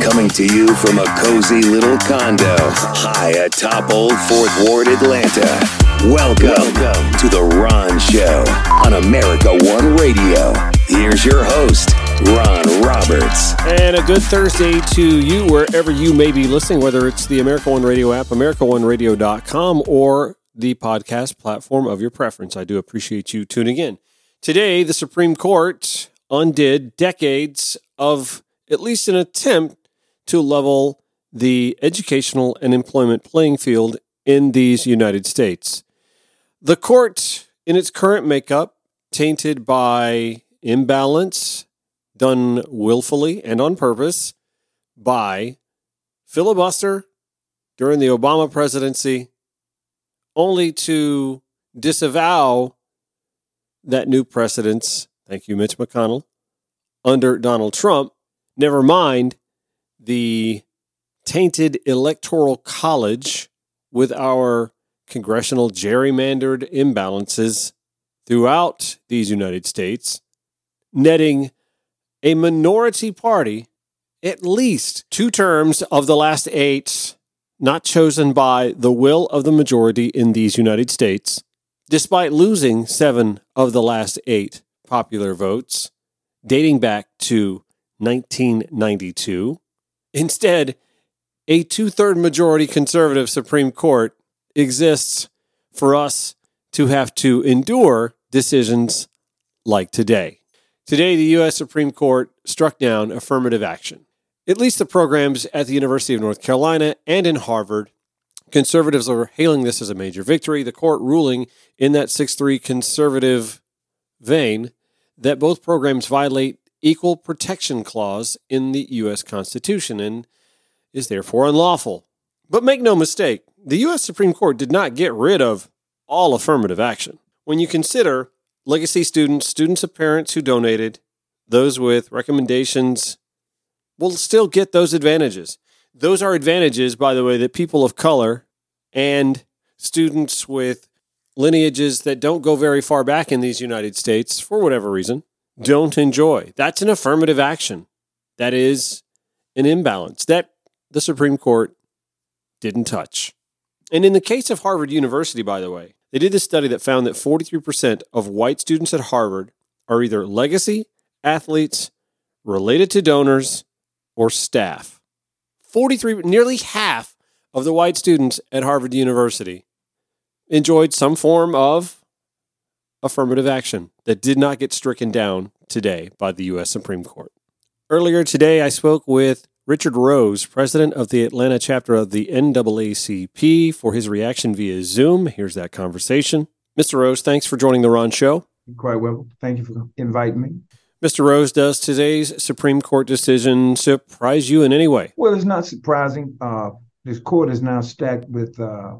Coming to you from a cozy little condo high atop Old Fourth Ward, Atlanta. Welcome, Welcome to The Ron Show on America One Radio. Here's your host, Ron Roberts. And a good Thursday to you wherever you may be listening, whether it's the America One Radio app, AmericaOneRadio.com, or the podcast platform of your preference. I do appreciate you tuning in. Today, the Supreme Court undid decades of at least an attempt to level the educational and employment playing field in these United States. The court, in its current makeup, tainted by imbalance done willfully and on purpose by filibuster during the Obama presidency, only to disavow that new precedence, thank you, Mitch McConnell, under Donald Trump. Never mind the tainted electoral college with our congressional gerrymandered imbalances throughout these United States, netting a minority party at least two terms of the last eight not chosen by the will of the majority in these United States, despite losing seven of the last eight popular votes dating back to 1992. Instead, a two third majority conservative Supreme Court exists for us to have to endure decisions like today. Today, the U.S. Supreme Court struck down affirmative action. At least the programs at the University of North Carolina and in Harvard. Conservatives are hailing this as a major victory. The court ruling in that 6 3 conservative vein that both programs violate equal protection clause in the U.S. Constitution and is therefore unlawful. But make no mistake, the U.S. Supreme Court did not get rid of all affirmative action. When you consider legacy students, students of parents who donated, those with recommendations will still get those advantages. Those are advantages, by the way, that people of color and students with lineages that don't go very far back in these United States, for whatever reason, don't enjoy. That's an affirmative action. That is an imbalance that the Supreme Court didn't touch. And in the case of Harvard University, by the way, they did this study that found that 43% of white students at Harvard are either legacy athletes, related to donors, or staff. 43, nearly half of the white students at Harvard University enjoyed some form of affirmative action that did not get stricken down today by the U.S. Supreme Court. Earlier today, I spoke with Richard Rose, president of the Atlanta chapter of the NAACP, for his reaction via Zoom. Here's that conversation. Mr. Rose, thanks for joining the Ron Show. Quite well. Thank you for inviting me. Mr. Rose, does today's Supreme Court decision surprise you in any way? Well, it's not surprising. Uh, this court is now stacked with uh,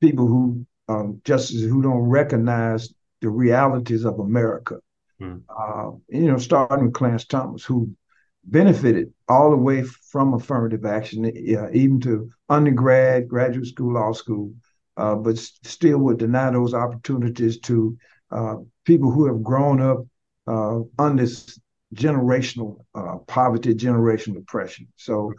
people who, um, justices who don't recognize the realities of America. Hmm. Uh, you know, starting with Clarence Thomas, who benefited all the way from affirmative action, uh, even to undergrad, graduate school, law school, uh, but still would deny those opportunities to uh, people who have grown up uh, under generational uh, poverty, generational oppression. So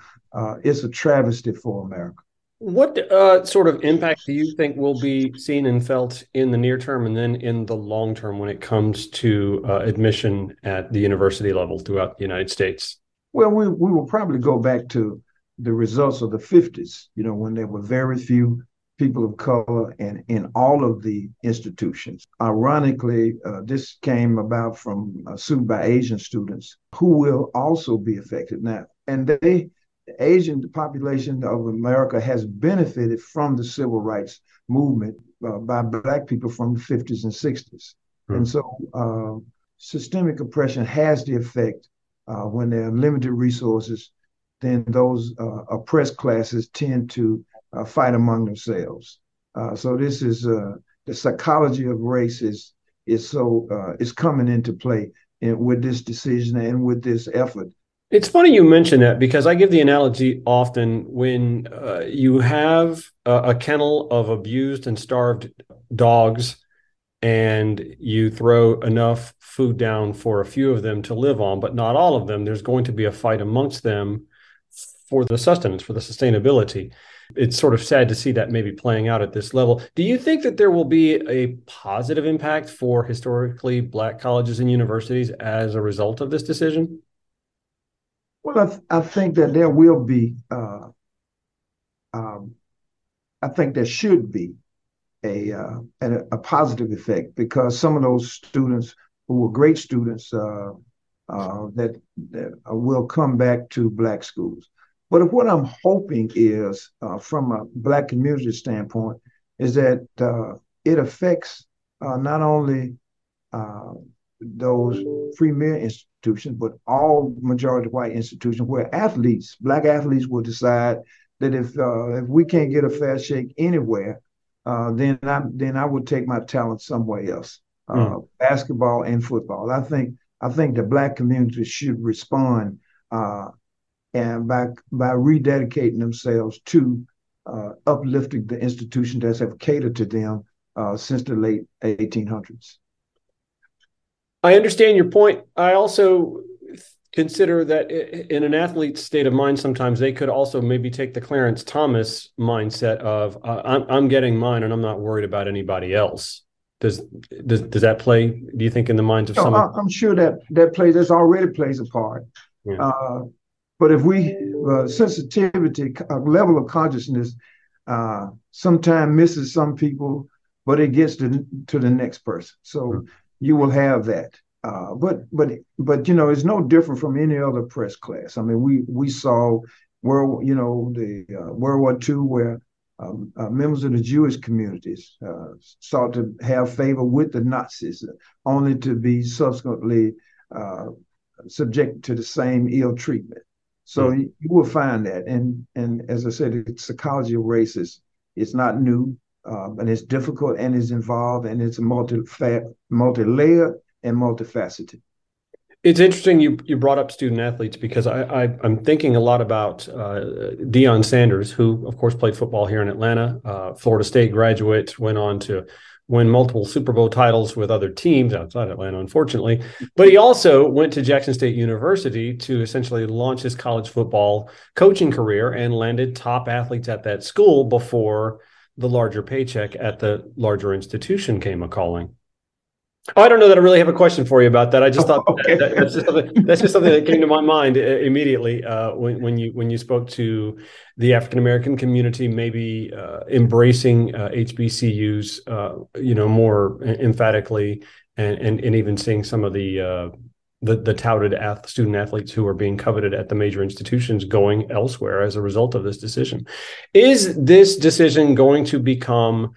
it's a travesty for America. What uh, sort of impact do you think will be seen and felt in the near term and then in the long term when it comes to uh, admission at the university level throughout the United States? Well, we, we will probably go back to the results of the 50s, you know, when there were very few people of color and in all of the institutions. Ironically, uh, this came about from a suit by Asian students who will also be affected now. And they the Asian population of America has benefited from the civil rights movement uh, by Black people from the 50s and 60s. Mm. And so uh, systemic oppression has the effect uh, when there are limited resources, then those uh, oppressed classes tend to uh, fight among themselves. Uh, so this is the psychology of race is is so is coming into play in, with this decision and with this effort it's funny you mention that because I give the analogy often when uh, you have a, a, kennel of abused and starved dogs and you throw enough food down for a few of them to live on, but not all of them. There's going to be a fight amongst them for the sustenance, for the sustainability. It's sort of sad to see that maybe playing out at this level. Do you think that there will be a positive impact for historically black colleges and universities as a result of this decision? Well, I, th- I think that there will be, uh, um, I think there should be a, uh, a, a positive effect because some of those students who were great students uh, uh, that, that will come back to black schools. But what I'm hoping is, uh, from a black community standpoint, is that uh, it affects not only those premier institutions, but all majority white institutions where athletes, black athletes, will decide that if if we can't get a fair shake anywhere, then I then I would take my talent somewhere else uh, mm. basketball and football. I think I think the black community should respond uh, and by by rededicating themselves to uh, uplifting the institutions that have catered to them uh, since the late 1800s. I understand your point. I also consider that in an athlete's state of mind, sometimes they could also maybe take the Clarence Thomas mindset of uh, I'm, I'm getting mine and I'm not worried about anybody else. Does does does that play? Do you think in the minds of no, some? I'm sure that that plays. That already plays a part. Yeah. Uh, but if we uh, sensitivity uh, level of consciousness uh, sometimes misses some people, but it gets to to the next person. So mm-hmm. You will have that. Uh, but but but you know it's no different from any other press class. I mean we we saw world you know the uh, World War II where um, uh, members of the Jewish communities uh, sought to have favor with the Nazis, only to be subsequently uh, subjected to the same ill treatment. So mm-hmm. you, you, will find that, and and as I said, the psychology of race is it's not new, uh, and it's difficult, and it's involved, and it's multi multi layered and multifaceted. It's interesting you you brought up student athletes because I, I am thinking a lot about uh, Deion Sanders, who of course played football here in Atlanta, uh, Florida State graduate, went on to win multiple Super Bowl titles with other teams outside Atlanta, unfortunately. But he also went to Jackson State University to essentially launch his college football coaching career and landed top athletes at that school before the larger paycheck at the larger institution came a calling. Oh, I don't know that I really have a question for you about that. I just thought okay. that, that's, just that's, just something, that came to my mind immediately uh, when, when you when you spoke to the African American community, maybe uh, embracing uh, HBCUs, uh, you know, more emphatically, and, and and even seeing some of the uh, the, the touted ath- student athletes who are being coveted at the major institutions going elsewhere as a result of this decision. Is this decision going to become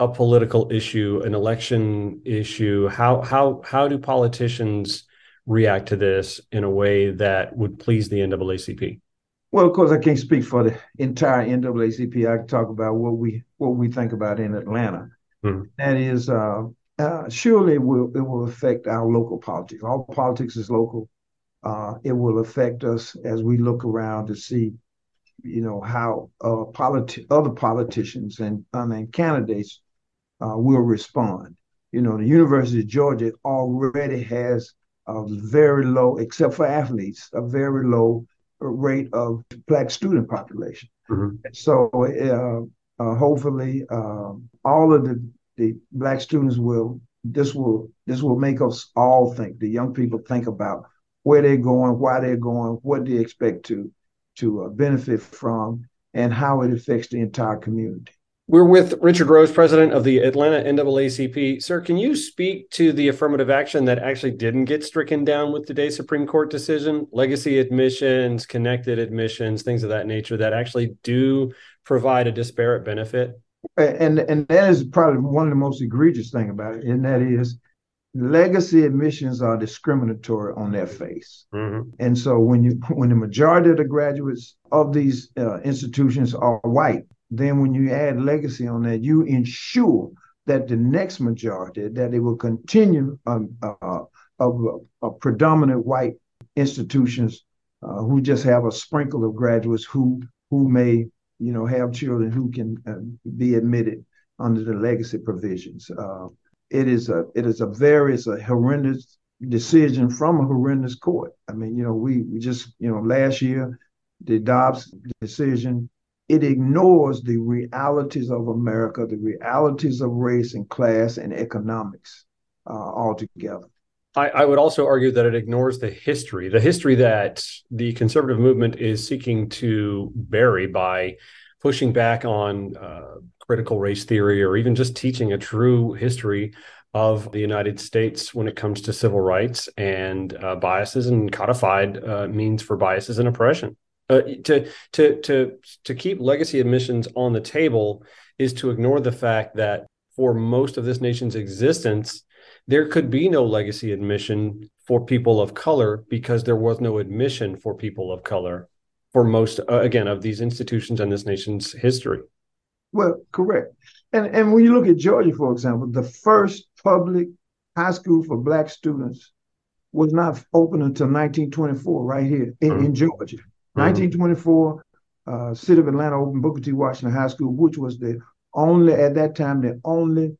a political issue, an election issue? How how how do politicians react to this in a way that would please the NAACP? Well, of course, I can't speak for the entire NAACP. I can talk about what we what we think about in Atlanta. Mm-hmm. That is, uh, uh, surely it will it will affect our local politics. All politics is local. Uh, it will affect us as we look around to see, you know, how uh, politi- other politicians and mean candidates uh, will respond. You know, the University of Georgia already has a very low, except for athletes, a very low rate of black student population. Mm-hmm. So uh, uh, hopefully, um, all of the, the black students will this will this will make us all think. The young people think about where they're going, why they're going, what they expect to to uh, benefit from, and how it affects the entire community. We're with Richard Rose, president of the Atlanta NAACP. Sir, can you speak to the affirmative action that actually didn't get stricken down with today's Supreme Court decision? Legacy admissions, connected admissions, things of that nature that actually do provide a disparate benefit? And and that is probably one of the most egregious thing about it, and that is legacy admissions are discriminatory on their face. Mm-hmm. And so when you when the majority of the graduates of these uh, institutions are white, then when you add legacy on that, you ensure that the next majority that it will continue um, uh, of uh, predominant white institutions uh, who just have a sprinkle of graduates who who may you know have children who can uh, be admitted under the legacy provisions. Uh, it is a it is a very it's a horrendous decision from a horrendous court. I mean, you know, we, we just you know last year the Dobbs decision, it ignores the realities of America, the realities of race and class and economics uh, altogether. I, I, would also argue that it ignores the history, the history that the conservative movement is seeking to bury by pushing back on uh, critical race theory or even just teaching a true history of the United States when it comes to civil rights and uh, biases and codified uh, means for biases and oppression. Uh, to to to to keep legacy admissions on the table is to ignore the fact that for most of this nation's existence, there could be no legacy admission for people of color because there was no admission for people of color for most uh, again of these institutions and this nation's history. Well, correct. And and when you look at Georgia, for example, the first public high school for black students was not open until 1924, right here in, mm-hmm. in Georgia. Mm-hmm. 1924, uh, City of Atlanta opened Booker T. Washington High School, which was the only at that time the only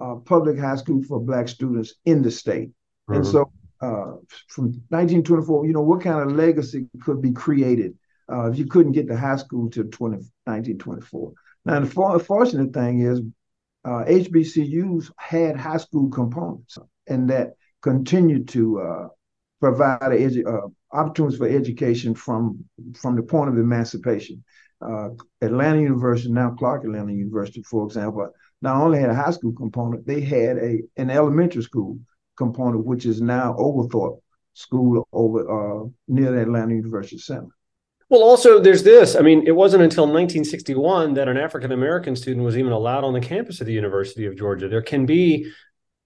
uh, public high school for black students in the state. Mm-hmm. And so uh, from 1924, you know, what kind of legacy could be created uh, if you couldn't get to high school till 20, 1924? Now, the for- fortunate thing is uh, HBCUs had high school components and that continued to uh, provide edu- uh, opportunities for education from, from the point of emancipation. Atlanta University, now Clark Atlanta University, for example, not only had a high school component, they had a an elementary school component, which is now Oglethorpe School over uh, near the Atlanta University Center. Well, also there's this. I mean, it wasn't until 1961 that an African American student was even allowed on the campus of the University of Georgia. There can be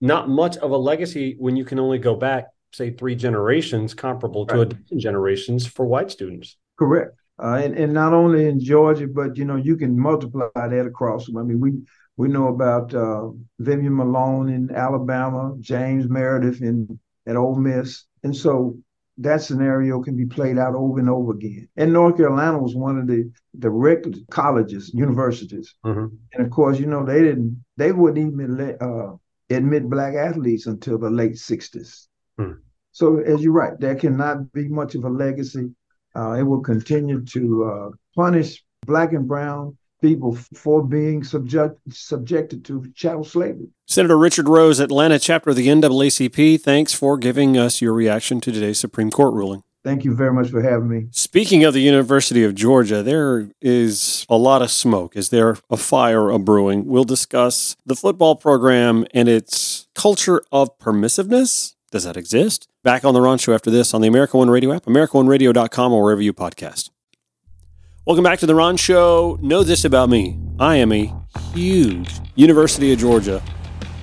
not much of a legacy when you can only go back, say, three generations, comparable to a dozen generations for white students. Correct. Uh, and, and not only in Georgia, but you know, you can multiply that across. I mean, we we know about uh, Vivian Malone in Alabama, James Meredith in at Ole Miss, and so that scenario can be played out over and over again. And North Carolina was one of the direct colleges, universities, mm-hmm. and of course, you know they didn't, they wouldn't even let, uh, admit black athletes until the late '60s. Mm. So, as you're right, there cannot be much of a legacy. Uh, it will continue to uh, punish black and brown people for being subject, subjected to chattel slavery. Senator Richard Rose, Atlanta chapter of the NAACP, thanks for giving us your reaction to today's Supreme Court ruling. Thank you very much for having me. Speaking of the University of Georgia, there is a lot of smoke. Is there a fire a brewing? We'll discuss the football program and its culture of permissiveness. Does that exist? Back on the Ron Show after this on the America One Radio app, AmericaOneRadio.com, or wherever you podcast. Welcome back to the Ron Show. Know this about me I am a huge University of Georgia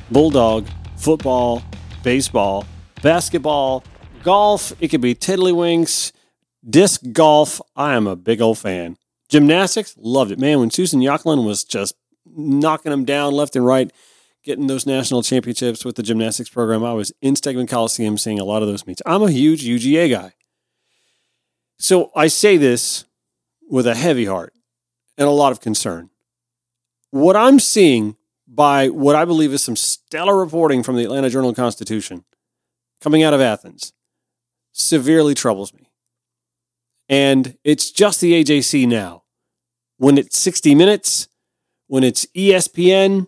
Bulldog, football, baseball, basketball, golf. It could be tiddlywinks, disc golf. I am a big old fan. Gymnastics, loved it. Man, when Susan Yoculan was just knocking them down left and right, getting those national championships with the gymnastics program, I was in Stegeman Coliseum seeing a lot of those meets. I'm a huge UGA guy. So I say this with a heavy heart and a lot of concern. What I'm seeing by what I believe is some stellar reporting from the Atlanta Journal Constitution coming out of Athens severely troubles me. And it's just the AJC now. When it's 60 Minutes, when it's ESPN,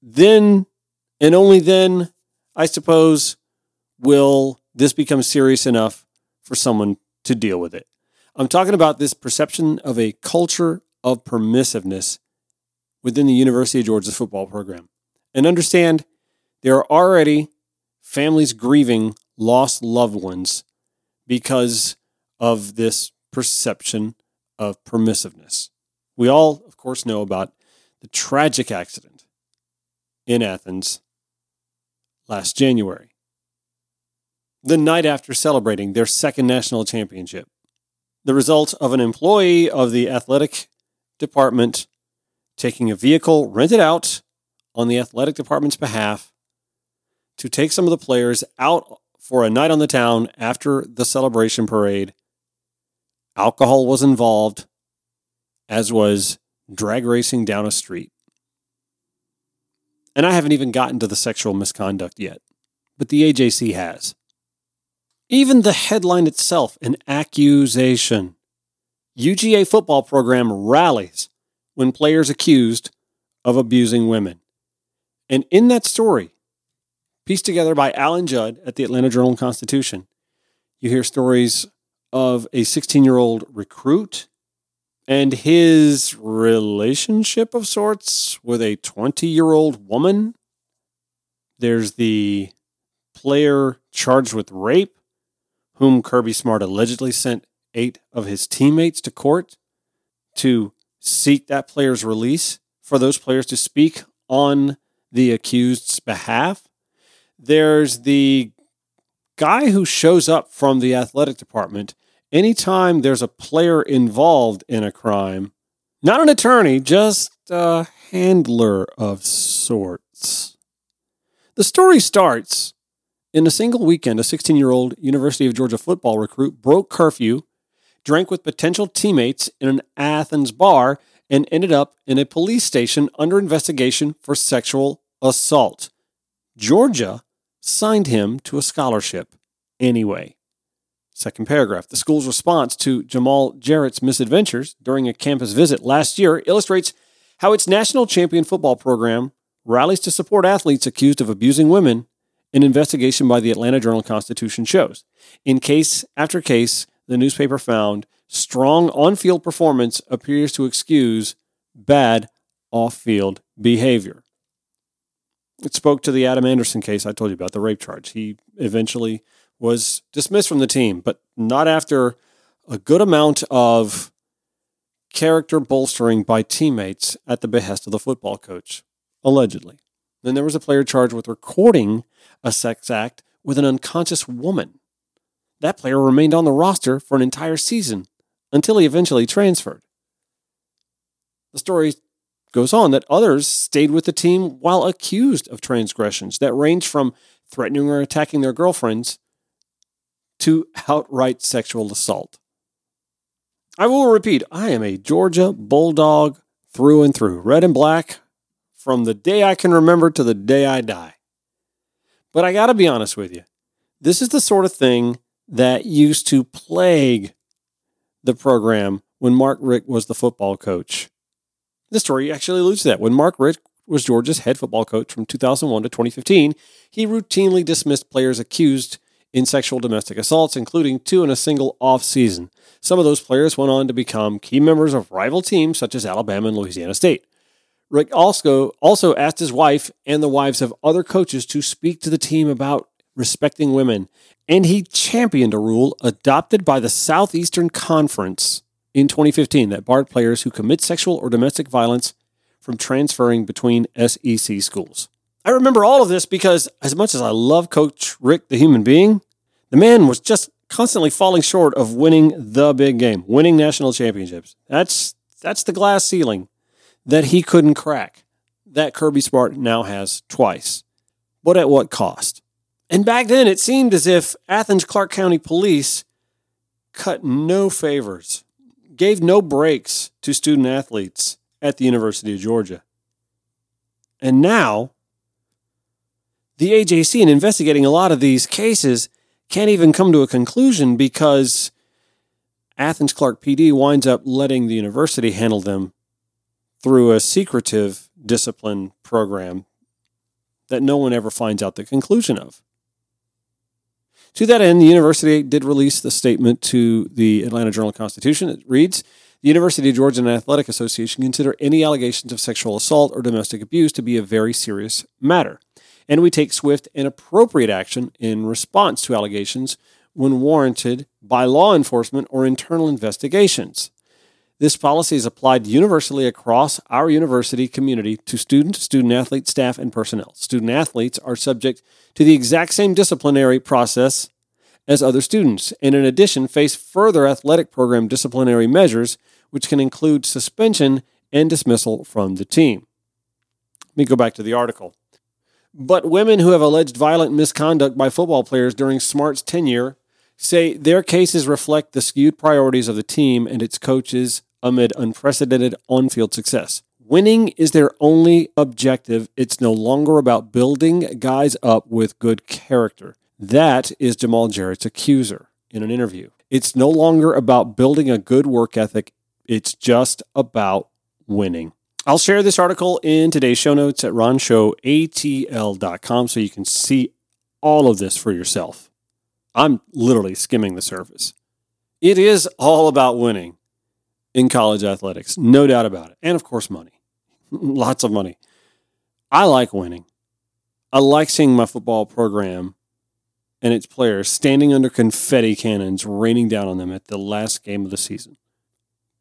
then and only then, I suppose, will this become serious enough for someone to deal with it. I'm talking about this perception of a culture of permissiveness within the University of Georgia's football program. And understand there are already families grieving lost loved ones because of this perception of permissiveness. We all, of course, know about the tragic accident in Athens last January, the night after celebrating their second national championship the result of an employee of the athletic department taking a vehicle rented out on the athletic department's behalf to take some of the players out for a night on the town after the celebration parade. Alcohol was involved, as was drag racing down a street. And I haven't even gotten to the sexual misconduct yet, but the AJC has. Even the headline itself, an accusation. UGA football program rallies when players accused of abusing women. And in that story, pieced together by Alan Judd at the Atlanta Journal Constitution, you hear stories of a 16 year old recruit and his relationship of sorts with a 20 year old woman. There's the player charged with rape, whom Kirby Smart allegedly sent eight of his teammates to court to seek that player's release for those players to speak on the accused's behalf. There's the guy who shows up from the athletic department anytime there's a player involved in a crime, not an attorney, just a handler of sorts. The story starts in a single weekend. A 16 year old University of Georgia football recruit broke curfew, drank with potential teammates in an Athens bar, and ended up in a police station under investigation for sexual assault. Georgia signed him to a scholarship anyway. Second paragraph. The school's response to Jamal Jarrett's misadventures during a campus visit last year illustrates how its national champion football program rallies to support athletes accused of abusing women, an investigation by the Atlanta Journal Constitution shows. In case after case, the newspaper found strong on field performance appears to excuse bad off field behavior. It spoke to the Adam Anderson case I told you about, the rape charge. He eventually was dismissed from the team, but not after a good amount of character bolstering by teammates at the behest of the football coach, allegedly. Then there was a player charged with recording a sex act with an unconscious woman. That player remained on the roster for an entire season until he eventually transferred. The story goes on that others stayed with the team while accused of transgressions that ranged from threatening or attacking their girlfriends to outright sexual assault. I will repeat I am a Georgia Bulldog through and through, red and black, from the day I can remember to the day I die. But I got to be honest with you. This is the sort of thing that used to plague the program when Mark Richt was the football coach. The story actually alludes to that. When Mark Richt was Georgia's head football coach from 2001 to 2015, he routinely dismissed players accused in sexual domestic assaults, including two in a single off season. Some of those players went on to become key members of rival teams such as Alabama and Louisiana State. Richt also, also asked his wife and the wives of other coaches to speak to the team about respecting women, and he championed a rule adopted by the Southeastern Conference in 2015 that barred players who commit sexual or domestic violence from transferring between SEC schools. I remember all of this because, as much as I love Coach Richt the human being, the man was just constantly falling short of winning the big game, winning national championships. That's that's the glass ceiling that he couldn't crack. That Kirby Smart now has twice. But at what cost? And back then, it seemed as if Athens Clarke County Police cut no favors, gave no breaks to student athletes at the University of Georgia. And now, the AJC, in investigating a lot of these cases, can't even come to a conclusion because Athens Clarke PD winds up letting the university handle them through a secretive discipline program that no one ever finds out the conclusion of. To that end, the university did release the statement to the Atlanta Journal Constitution. It reads The University of Georgia Athletic Association consider any allegations of sexual assault or domestic abuse to be a very serious matter and we take swift and appropriate action in response to allegations when warranted by law enforcement or internal investigations. This policy is applied universally across our university community to student, student athlete, staff, and personnel. Student athletes are subject to the exact same disciplinary process as other students, and in addition, face further athletic program disciplinary measures, which can include suspension and dismissal from the team. Let me go back to the article. But women who have alleged violent misconduct by football players during Smart's tenure say their cases reflect the skewed priorities of the team and its coaches amid unprecedented on field success. Winning is their only objective. It's no longer about building guys up with good character. That is Jamal Jarrett's accuser in an interview. It's no longer about building a good work ethic, it's just about winning. I'll share this article in today's show notes at ronshowatl.com so you can see all of this for yourself. I'm literally skimming the surface. It is all about winning in college athletics, no doubt about it. And of course, money. Lots of money. I like winning. I like seeing my football program and its players standing under confetti cannons raining down on them at the last game of the season.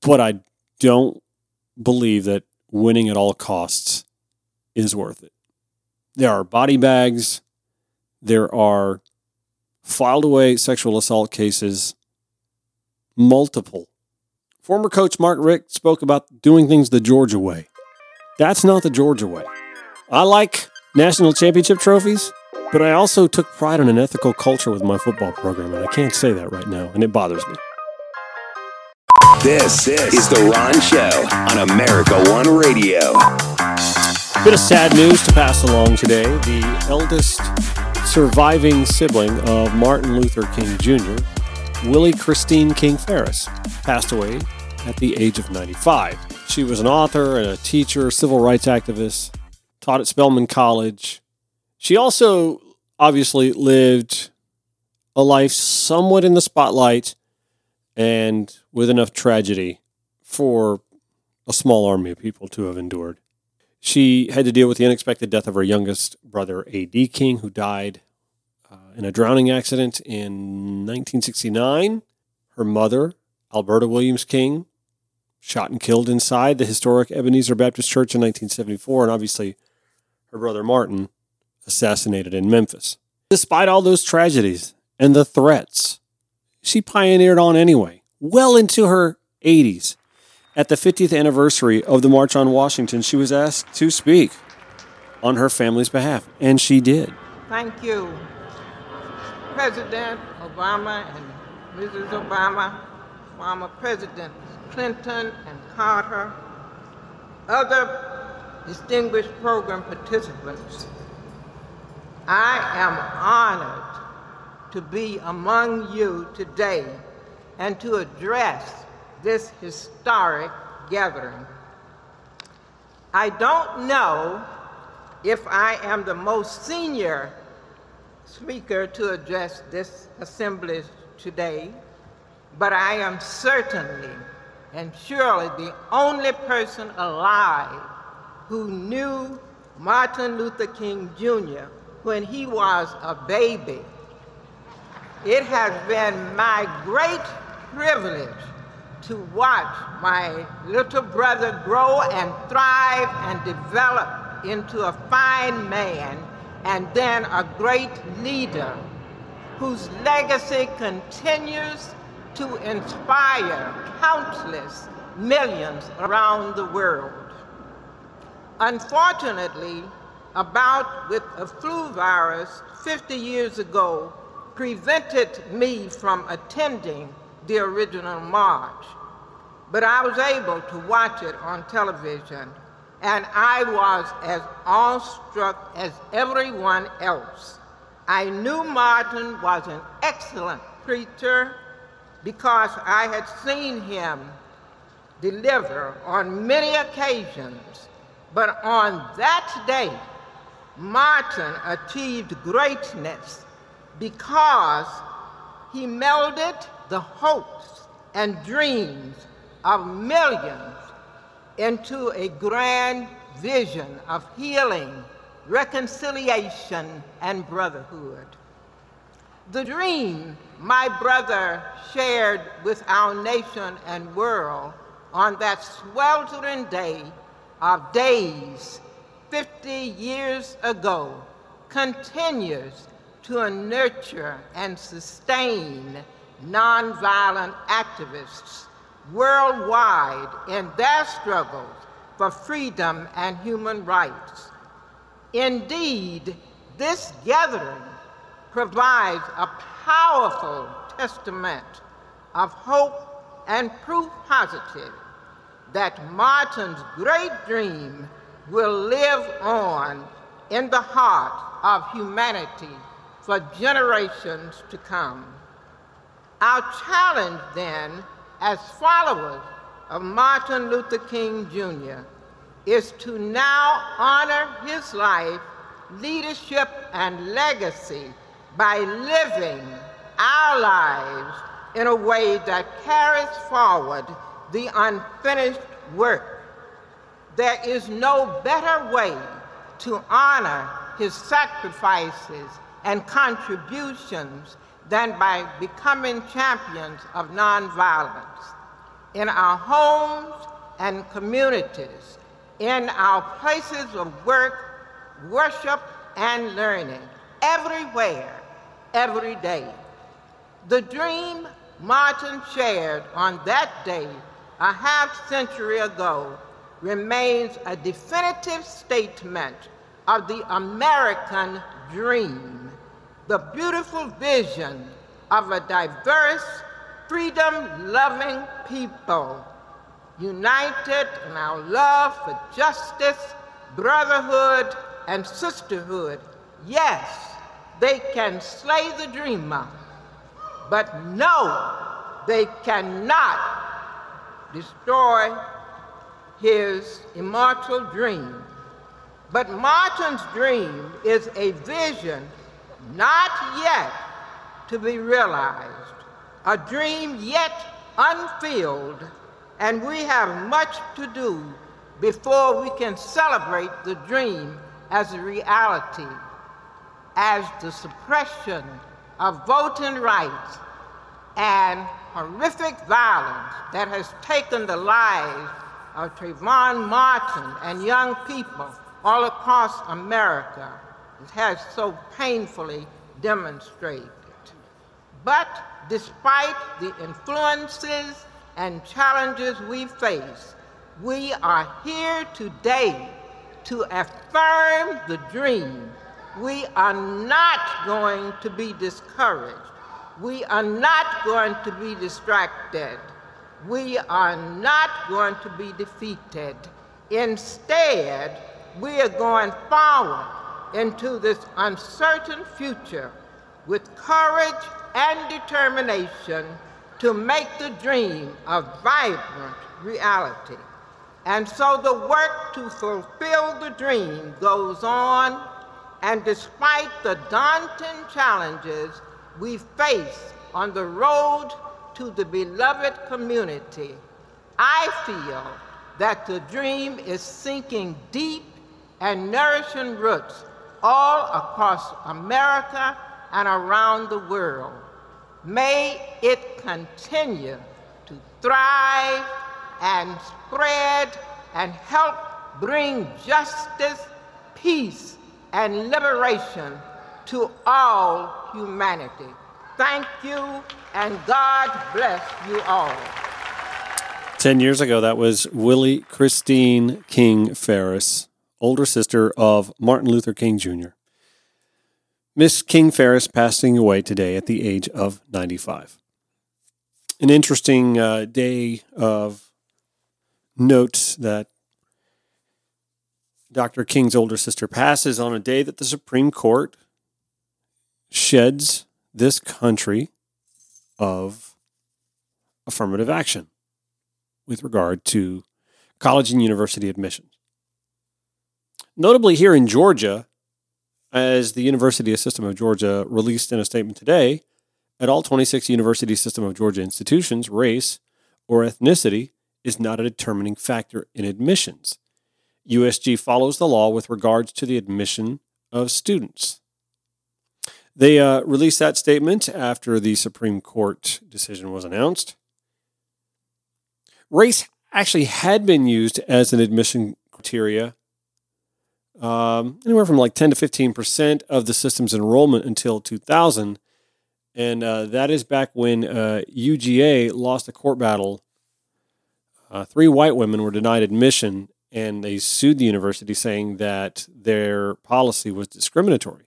But I don't believe that winning at all costs is worth it. There are body bags, there are filed away sexual assault cases, multiple. Former coach Mark Richt spoke about doing things the Georgia way. That's not the Georgia way. I like national championship trophies, but I also took pride in an ethical culture with my football program, and I can't say that right now, and it bothers me. This is The Ron Show on America One Radio. Bit of sad news to pass along today. The eldest surviving sibling of Martin Luther King Jr., Willie Christine King Farris, passed away at the age of 95. She was an author and a teacher, civil rights activist, taught at Spelman College. She also obviously lived a life somewhat in the spotlight and with enough tragedy for a small army of people to have endured. She had to deal with the unexpected death of her youngest brother, A.D. King, who died uh, in a drowning accident in 1969. Her mother, Alberta Williams King, shot and killed inside the historic Ebenezer Baptist Church in 1974, and obviously her brother Martin assassinated in Memphis. Despite all those tragedies and the threats, she pioneered on anyway, well into her 80s. At the 50th anniversary of the March on Washington, she was asked to speak on her family's behalf, and she did. Thank you, President Obama and Mrs. Obama, former Presidents Clinton and Carter, other distinguished program participants. I am honored to be among you today and to address this historic gathering. I don't know if I am the most senior speaker to address this assembly today, but I am certainly and surely the only person alive who knew Martin Luther King Jr. when he was a baby. It has been my great privilege to watch my little brother grow and thrive and develop into a fine man and then a great leader whose legacy continues to inspire countless millions around the world. Unfortunately, a bout with a flu virus 50 years ago prevented me from attending the original march. But I was able to watch it on television, and I was as awestruck as everyone else. I knew Martin was an excellent preacher because I had seen him deliver on many occasions. But on that day, Martin achieved greatness because he melded the hopes and dreams of millions into a grand vision of healing, reconciliation, and brotherhood. The dream my brother shared with our nation and world on that sweltering day of days 50 years ago continues to nurture and sustain nonviolent activists worldwide in their struggles for freedom and human rights. Indeed, this gathering provides a powerful testament of hope and proof positive that Martin's great dream will live on in the heart of humanity for generations to come. Our challenge then, as followers of Martin Luther King Jr., is to now honor his life, leadership, and legacy by living our lives in a way that carries forward the unfinished work. There is no better way to honor his sacrifices and contributions than by becoming champions of nonviolence. In our homes and communities, in our places of work, worship, and learning, everywhere, every day. The dream Martin shared on that day, a half century ago, remains a definitive statement of the American dream, the beautiful vision of a diverse, freedom loving people united in our love for justice, brotherhood, and sisterhood. Yes, they can slay the dreamer, but no, they cannot destroy his immortal dream. But Martin's dream is a vision not yet to be realized, a dream yet unfilled and we have much to do before we can celebrate the dream as a reality, as the suppression of voting rights and horrific violence that has taken the lives of Trayvon Martin and young people all across America has so painfully demonstrated. But despite the influences and challenges we face, we are here today to affirm the dream. We are not going to be discouraged. We are not going to be distracted. We are not going to be defeated. Instead, we are going forward into this uncertain future with courage and determination to make the dream a vibrant reality. And so the work to fulfill the dream goes on, and despite the daunting challenges we face on the road to the beloved community, I feel that the dream is sinking deep and nourishing roots all across America and around the world. May it continue to thrive and spread and help bring justice, peace, and liberation to all humanity. Thank you, and God bless you all. 10 years ago, that was Willie Christine King Farris, older sister of Martin Luther King Jr. Miss King Farris passing away today at the age of 95. An interesting uh, day of note that Dr. King's older sister passes on a day that the Supreme Court sheds this country of affirmative action with regard to college and university admissions. Notably, here in Georgia, as the University System of Georgia released in a statement today, at all 26 University System of Georgia institutions, race or ethnicity is not a determining factor in admissions. USG follows the law with regards to the admission of students. They uh, released that statement after the Supreme Court decision was announced. Race actually had been used as an admission criteria um, anywhere from like 10 to 15 percent of the system's enrollment until 2000, and uh, that is back when uh, UGA lost a court battle. Uh, three white women were denied admission, and they sued the university, saying that their policy was discriminatory.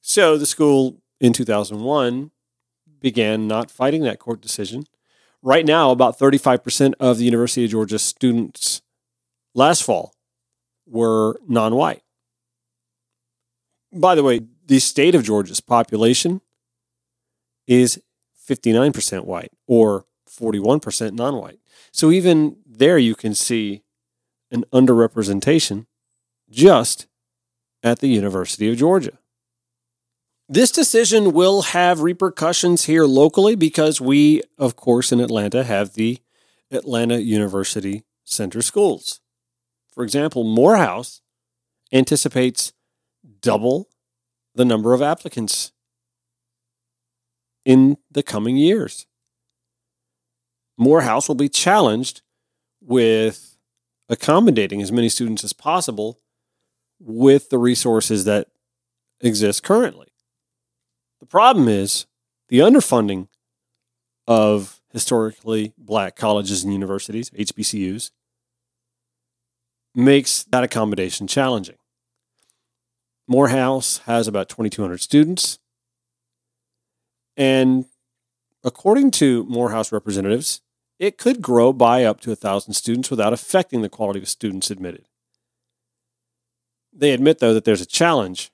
So the school in 2001 began not fighting that court decision. Right now, about 35% of the University of Georgia students last fall were non white. By the way, the state of Georgia's population is 59% white or 41% non white. So even there, you can see an underrepresentation just at the University of Georgia. This decision will have repercussions here locally because we, of course, in Atlanta have the Atlanta University Center Schools. For example, Morehouse anticipates double the number of applicants in the coming years. Morehouse will be challenged with accommodating as many students as possible with the resources that exist currently. The problem is the underfunding of historically black colleges and universities, HBCUs, makes that accommodation challenging. Morehouse has about 2,200 students. And according to Morehouse representatives, it could grow by up to 1,000 students without affecting the quality of students admitted. They admit, though, that there's a challenge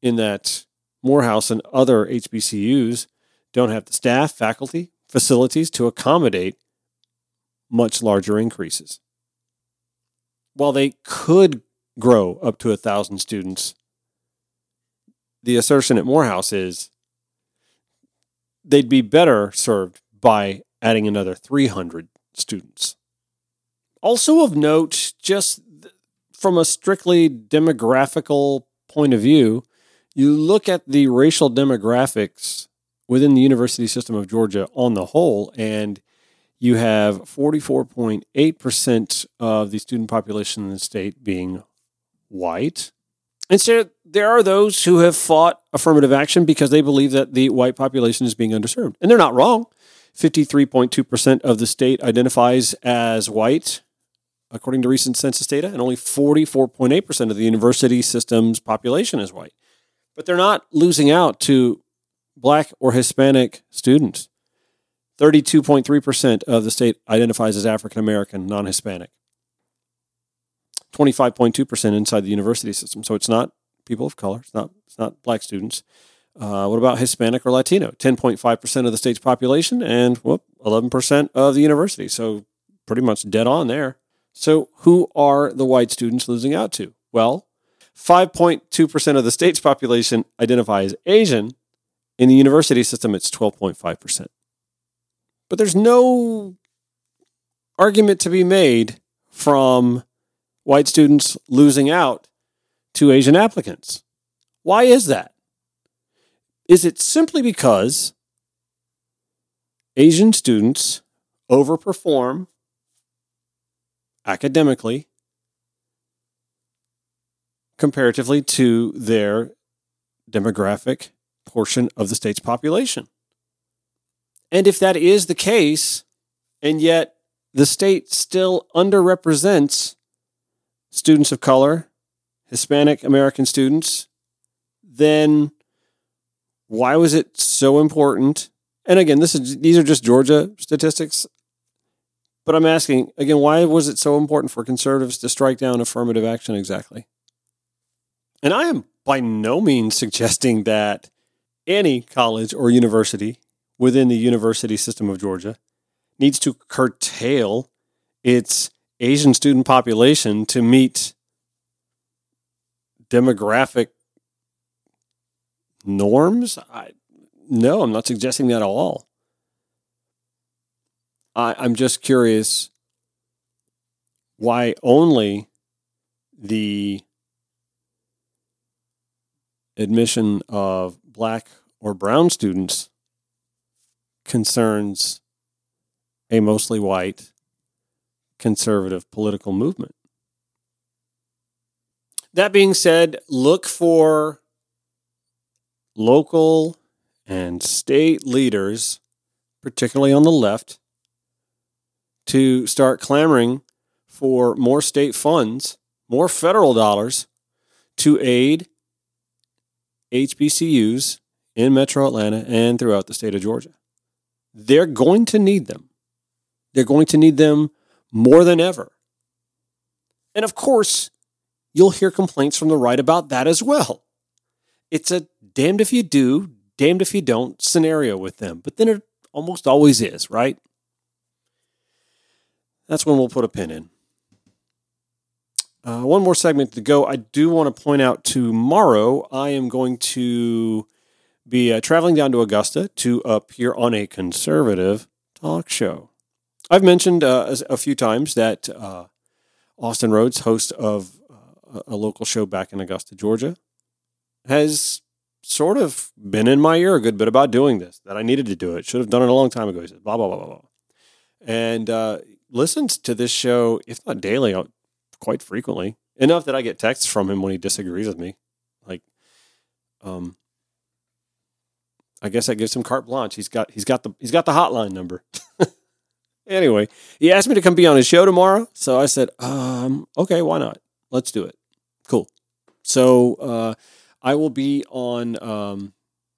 in that Morehouse and other HBCUs don't have the staff, faculty, facilities to accommodate much larger increases. While they could grow up to a thousand students, the assertion at Morehouse is they'd be better served by adding another 300 students. Also, of note, just from a strictly demographical point of view, you look at the racial demographics within the university system of Georgia on the whole, and you have 44.8% of the student population in the state being white. And so there are those who have fought affirmative action because they believe that the white population is being underserved. And they're not wrong. 53.2% of the state identifies as white, according to recent census data, and only 44.8% of the university system's population is white. But they're not losing out to black or Hispanic students. 32.3% of the state identifies as African American, non Hispanic. 25.2% inside the university system. So it's not people of color, it's not, it's not black students. Uh, what about Hispanic or Latino? 10.5% of the state's population and whoop, 11% of the university. So pretty much dead on there. So who are the white students losing out to? Well, 5.2% of the state's population identify as Asian. In the university system, it's 12.5%. But there's no argument to be made from white students losing out to Asian applicants. Why is that? Is it simply because Asian students overperform academically comparatively to their demographic portion of the state's population? And if that is the case, and yet the state still underrepresents students of color, Hispanic American students, then why was it so important? And again, this is these are just Georgia statistics. But I'm asking again, why was it so important for conservatives to strike down affirmative action exactly? And I am by no means suggesting that any college or university within the university system of Georgia needs to curtail its Asian student population to meet demographic norms? I, no, I'm not suggesting that at all. I, I'm just curious why only the admission of black or brown students concerns a mostly white conservative political movement. That being said, look for local and state leaders, particularly on the left, to start clamoring for more state funds, more federal dollars to aid HBCUs in metro Atlanta and throughout the state of Georgia. They're going to need them. They're going to need them more than ever. And of course, you'll hear complaints from the right about that as well. it's a damned if you do, damned if you don't scenario with them. But then it almost always is, right? That's when we'll put a pin in. Uh, one more segment to go. I do want to point out tomorrow I am going to be uh, traveling down to Augusta to appear on a conservative talk show. I've mentioned uh, a few times that uh, Austin Rhodes, host of uh, a local show back in Augusta, Georgia, has sort of been in my ear a good bit about doing this, that I needed to do it. Should have done it a long time ago. He says, blah, blah, blah, blah, blah. And uh, listens to this show, if not daily, uh, quite frequently. Enough that I get texts from him when he disagrees with me. Like, um, I guess that gives him carte blanche. He's got he's got the he's got the hotline number. anyway, he asked me to come be on his show tomorrow, so I said, um, okay, why not? Let's do it. Cool. So uh, I will be on. Um,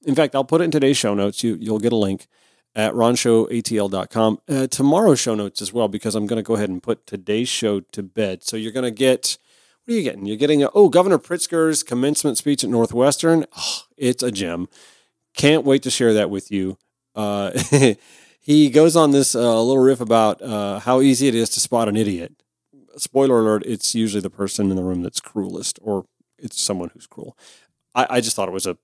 in fact, I'll put it in today's show notes. You you'll get a link at ronshowatl.com. Uh, tomorrow's show notes as well, because I'm going to go ahead and put today's show to bed. So you're going to get, what are you getting? You're getting, a, oh, Governor Pritzker's commencement speech at Northwestern. Oh, it's a gem. Can't wait to share that with you. Uh, he goes on this uh, little riff about uh, how easy it is to spot an idiot. Spoiler alert, it's usually the person in the room that's cruelest, or it's someone who's cruel. I, I just thought it was a,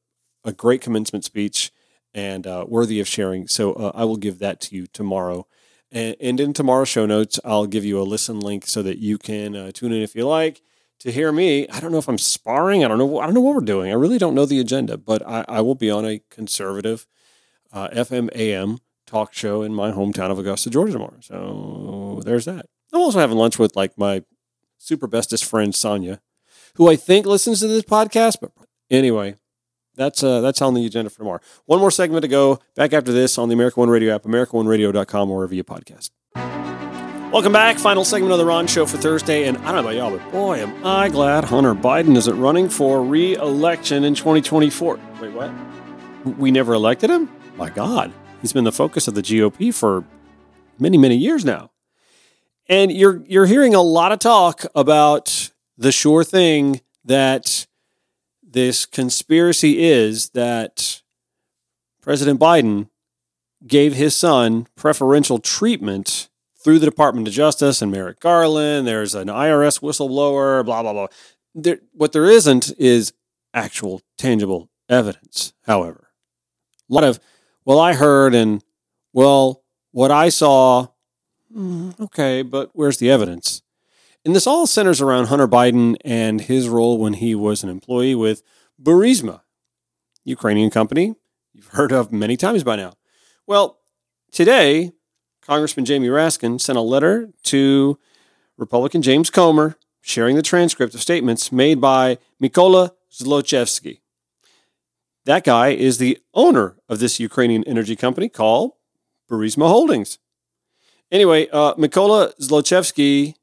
a great commencement speech and uh, worthy of sharing. So uh, I will give that to you tomorrow. And, and, in tomorrow's show notes, I'll give you a listen link so that you can uh, tune in if you like to hear me. I don't know if I'm sparring. I don't know. I don't know what we're doing. I really don't know the agenda, but I, I will be on a conservative uh, FM AM talk show in my hometown of Augusta, Georgia tomorrow. So there's that. I'm also having lunch with like my super bestest friend Sonia, who I think listens to this podcast. But anyway, that's uh, that's on the agenda for tomorrow. One more segment to go. Back after this on the America One Radio app, AmericaOneRadio.com, or wherever you podcast. Welcome back. Final segment of the Ron Show for Thursday. And I don't know about y'all, but boy, am I glad Hunter Biden isn't running for re election in 2024. Wait, what? We never elected him? My God. He's been the focus of the GOP for many, many years now. And you're, you're hearing a lot of talk about the sure thing that this conspiracy is that President Biden gave his son preferential treatment through the Department of Justice and Merrick Garland. There's an IRS whistleblower, blah, blah, blah. There, what there isn't is actual tangible evidence, however. A lot of, well, I heard and, well, what I saw, mm, okay, but where's the evidence? And this all centers around Hunter Biden and his role when he was an employee with Burisma, Ukrainian company you've heard of many times by now. Well, today, Congressman Jamie Raskin sent a letter to Republican James Comer sharing the transcript of statements made by Mykola Zlochevsky. That guy is the owner of this Ukrainian energy company called Burisma Holdings. Anyway, uh, Mykola Zlochevsky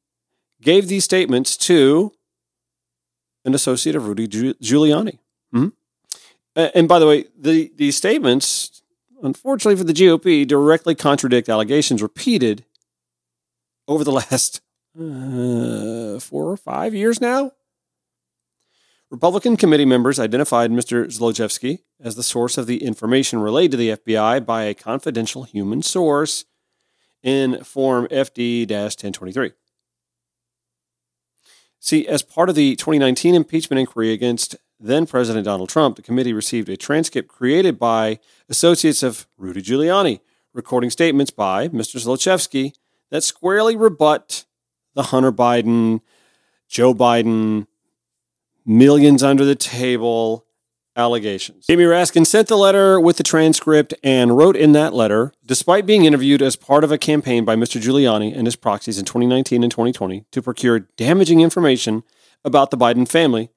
gave these statements to an associate of Rudy Giuliani. Mm-hmm. And by the way, the, these statements, unfortunately for the GOP, directly contradict allegations repeated over the last uh, four or five years now. Republican committee members identified Mr. Zlochevsky as the source of the information relayed to the FBI by a confidential human source in Form FD 1023. See, as part of the 2019 impeachment inquiry against then President Donald Trump, the committee received a transcript created by associates of Rudy Giuliani, recording statements by Mr. Zlochevsky that squarely rebut the Hunter Biden, Joe Biden, millions under the table allegations. Jamie Raskin sent the letter with the transcript and wrote in that letter, despite being interviewed as part of a campaign by Mr. Giuliani and his proxies in 2019 and 2020 to procure damaging information about the Biden family,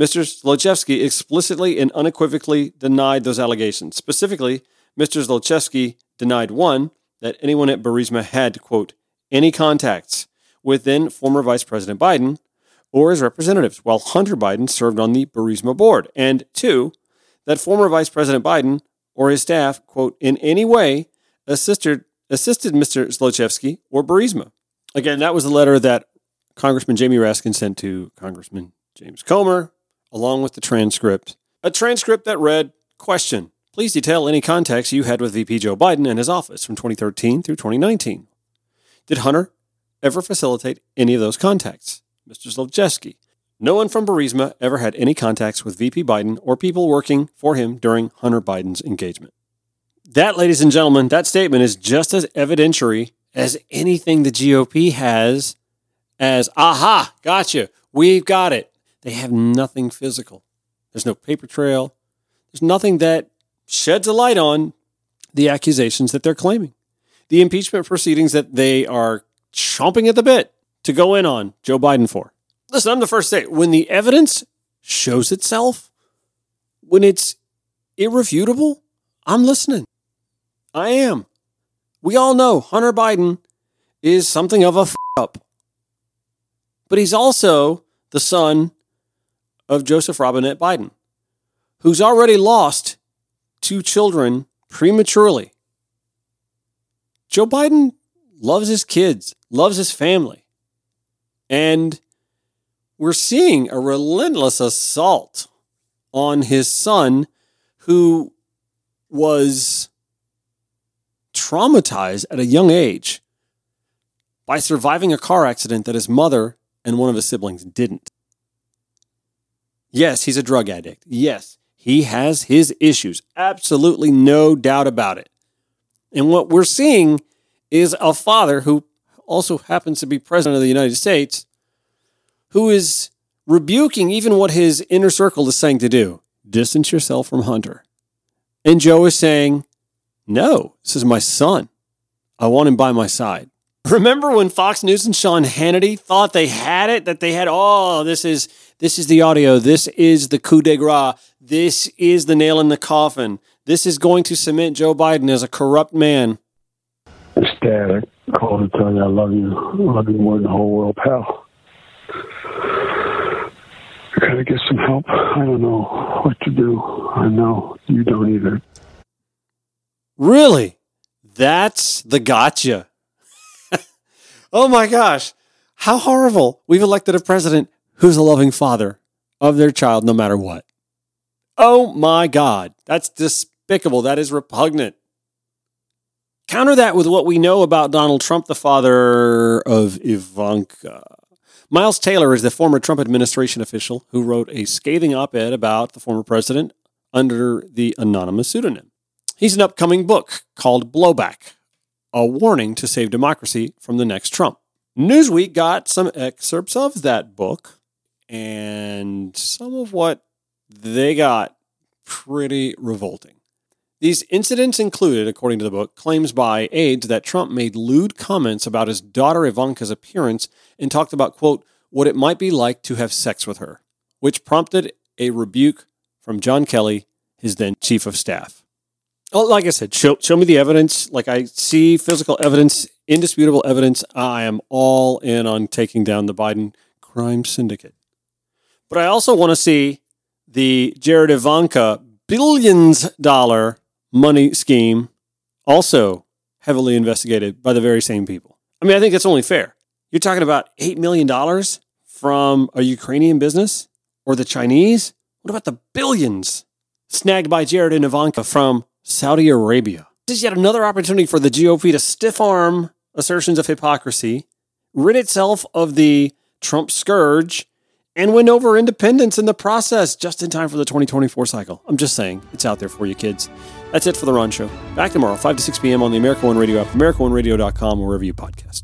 Mr. Zlochevsky explicitly and unequivocally denied those allegations. Specifically, Mr. Zlochevsky denied one, that anyone at Burisma had, quote, any contacts with then former Vice President Biden or his representatives, while Hunter Biden served on the Burisma board. And two, that former Vice President Biden or his staff, quote, in any way assisted, assisted Mr. Zlochevsky or Burisma. Again, that was the letter that Congressman Jamie Raskin sent to Congressman James Comer, along with the transcript A transcript that read Question Please detail any contacts you had with VP Joe Biden and his office from 2013 through 2019. Did Hunter ever facilitate any of those contacts? Mr. Zlochevsky. No one from Burisma ever had any contacts with VP Biden or people working for him during Hunter Biden's engagement. That, ladies and gentlemen, that statement is just as evidentiary as anything the GOP has as, aha, gotcha, we've got it. They have nothing physical. There's no paper trail. There's nothing that sheds a light on the accusations that they're claiming, the impeachment proceedings that they are chomping at the bit to go in on Joe Biden for. Listen, I'm the first to say when the evidence shows itself, when it's irrefutable, I'm listening. I am. We all know Hunter Biden is something of a f- up. But he's also the son of Joseph Robinette Biden, who's already lost two children prematurely. Joe Biden loves his kids, loves his family. And we're seeing a relentless assault on his son who was traumatized at a young age by surviving a car accident that his mother and one of his siblings didn't. Yes, he's a drug addict. Yes, he has his issues. Absolutely no doubt about it. And what we're seeing is a father who also happens to be president of the United States who is rebuking even what his inner circle is saying to do distance yourself from Hunter. And Joe is saying, no, this is my son. I want him by my side. Remember when Fox News and Sean Hannity thought they had it? That they had, oh, this is this is the audio. This is the coup de grace. This is the nail in the coffin. This is going to cement Joe Biden as a corrupt man. Dad, I called to tell you I love you. I love you more than the whole world, pal. I gotta get some help. I don't know what to do. I know you don't either. Really? That's the gotcha. oh my gosh. How horrible. We've elected a president who's a loving father of their child no matter what. Oh my God. That's despicable. That is repugnant. Counter that with what we know about Donald Trump, the father of Ivanka. Miles Taylor is the former Trump administration official who wrote a scathing op ed about the former president under the anonymous pseudonym. He's an upcoming book called Blowback A Warning to Save Democracy from the Next Trump. Newsweek got some excerpts of that book, and some of what they got pretty revolting. These incidents included, according to the book, claims by aides that Trump made lewd comments about his daughter Ivanka's appearance and talked about, quote, what it might be like to have sex with her, which prompted a rebuke from John Kelly, his then chief of staff. Oh, like I said, show, show me the evidence. Like I see physical evidence, indisputable evidence. I am all in on taking down the Biden crime syndicate. But I also want to see the Jared Ivanka billions dollar money scheme also heavily investigated by the very same people. I mean, I think that's only fair. You're talking about $8 million from a Ukrainian business or the Chinese? What about the billions snagged by Jared and Ivanka from Saudi Arabia? This is yet another opportunity for the GOP to stiff arm assertions of hypocrisy, rid itself of the Trump scourge, and win over independents in the process just in time for the 2024 cycle. I'm just saying, it's out there for you kids. That's it for The Ron Show. Back tomorrow, 5 to 6 p.m. on the America One Radio app, AmericaOneRadio.com, or wherever you podcast.